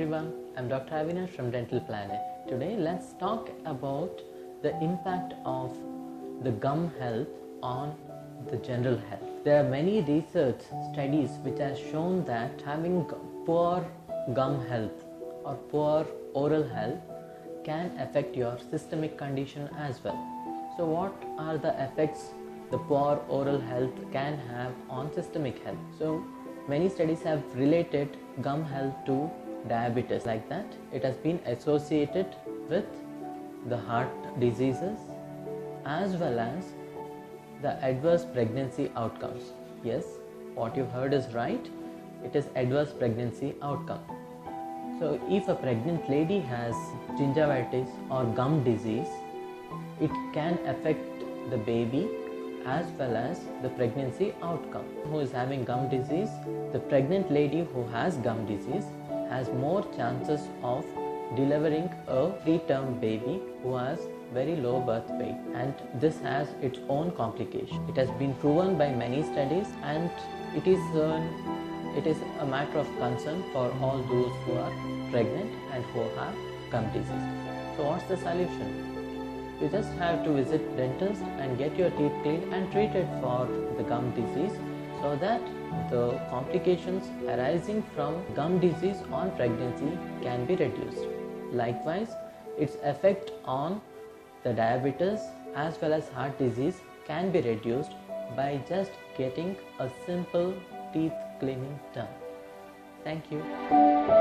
everyone, I'm Dr. Avinash from Dental Planet. Today let's talk about the impact of the gum health on the general health. There are many research studies which have shown that having poor gum health or poor oral health can affect your systemic condition as well. So what are the effects the poor oral health can have on systemic health? So many studies have related gum health to diabetes like that it has been associated with the heart diseases as well as the adverse pregnancy outcomes. Yes what you heard is right. It is adverse pregnancy outcome. So if a pregnant lady has gingivitis or gum disease it can affect the baby as well as the pregnancy outcome. Who is having gum disease? The pregnant lady who has gum disease has more chances of delivering a preterm baby who has very low birth weight and this has its own complication. It has been proven by many studies and it is uh, it is a matter of concern for all those who are pregnant and who have gum disease. So what's the solution? You just have to visit dentist and get your teeth cleaned and treated for the gum disease so that the complications arising from gum disease on pregnancy can be reduced. Likewise, its effect on the diabetes as well as heart disease can be reduced by just getting a simple teeth cleaning done. Thank you.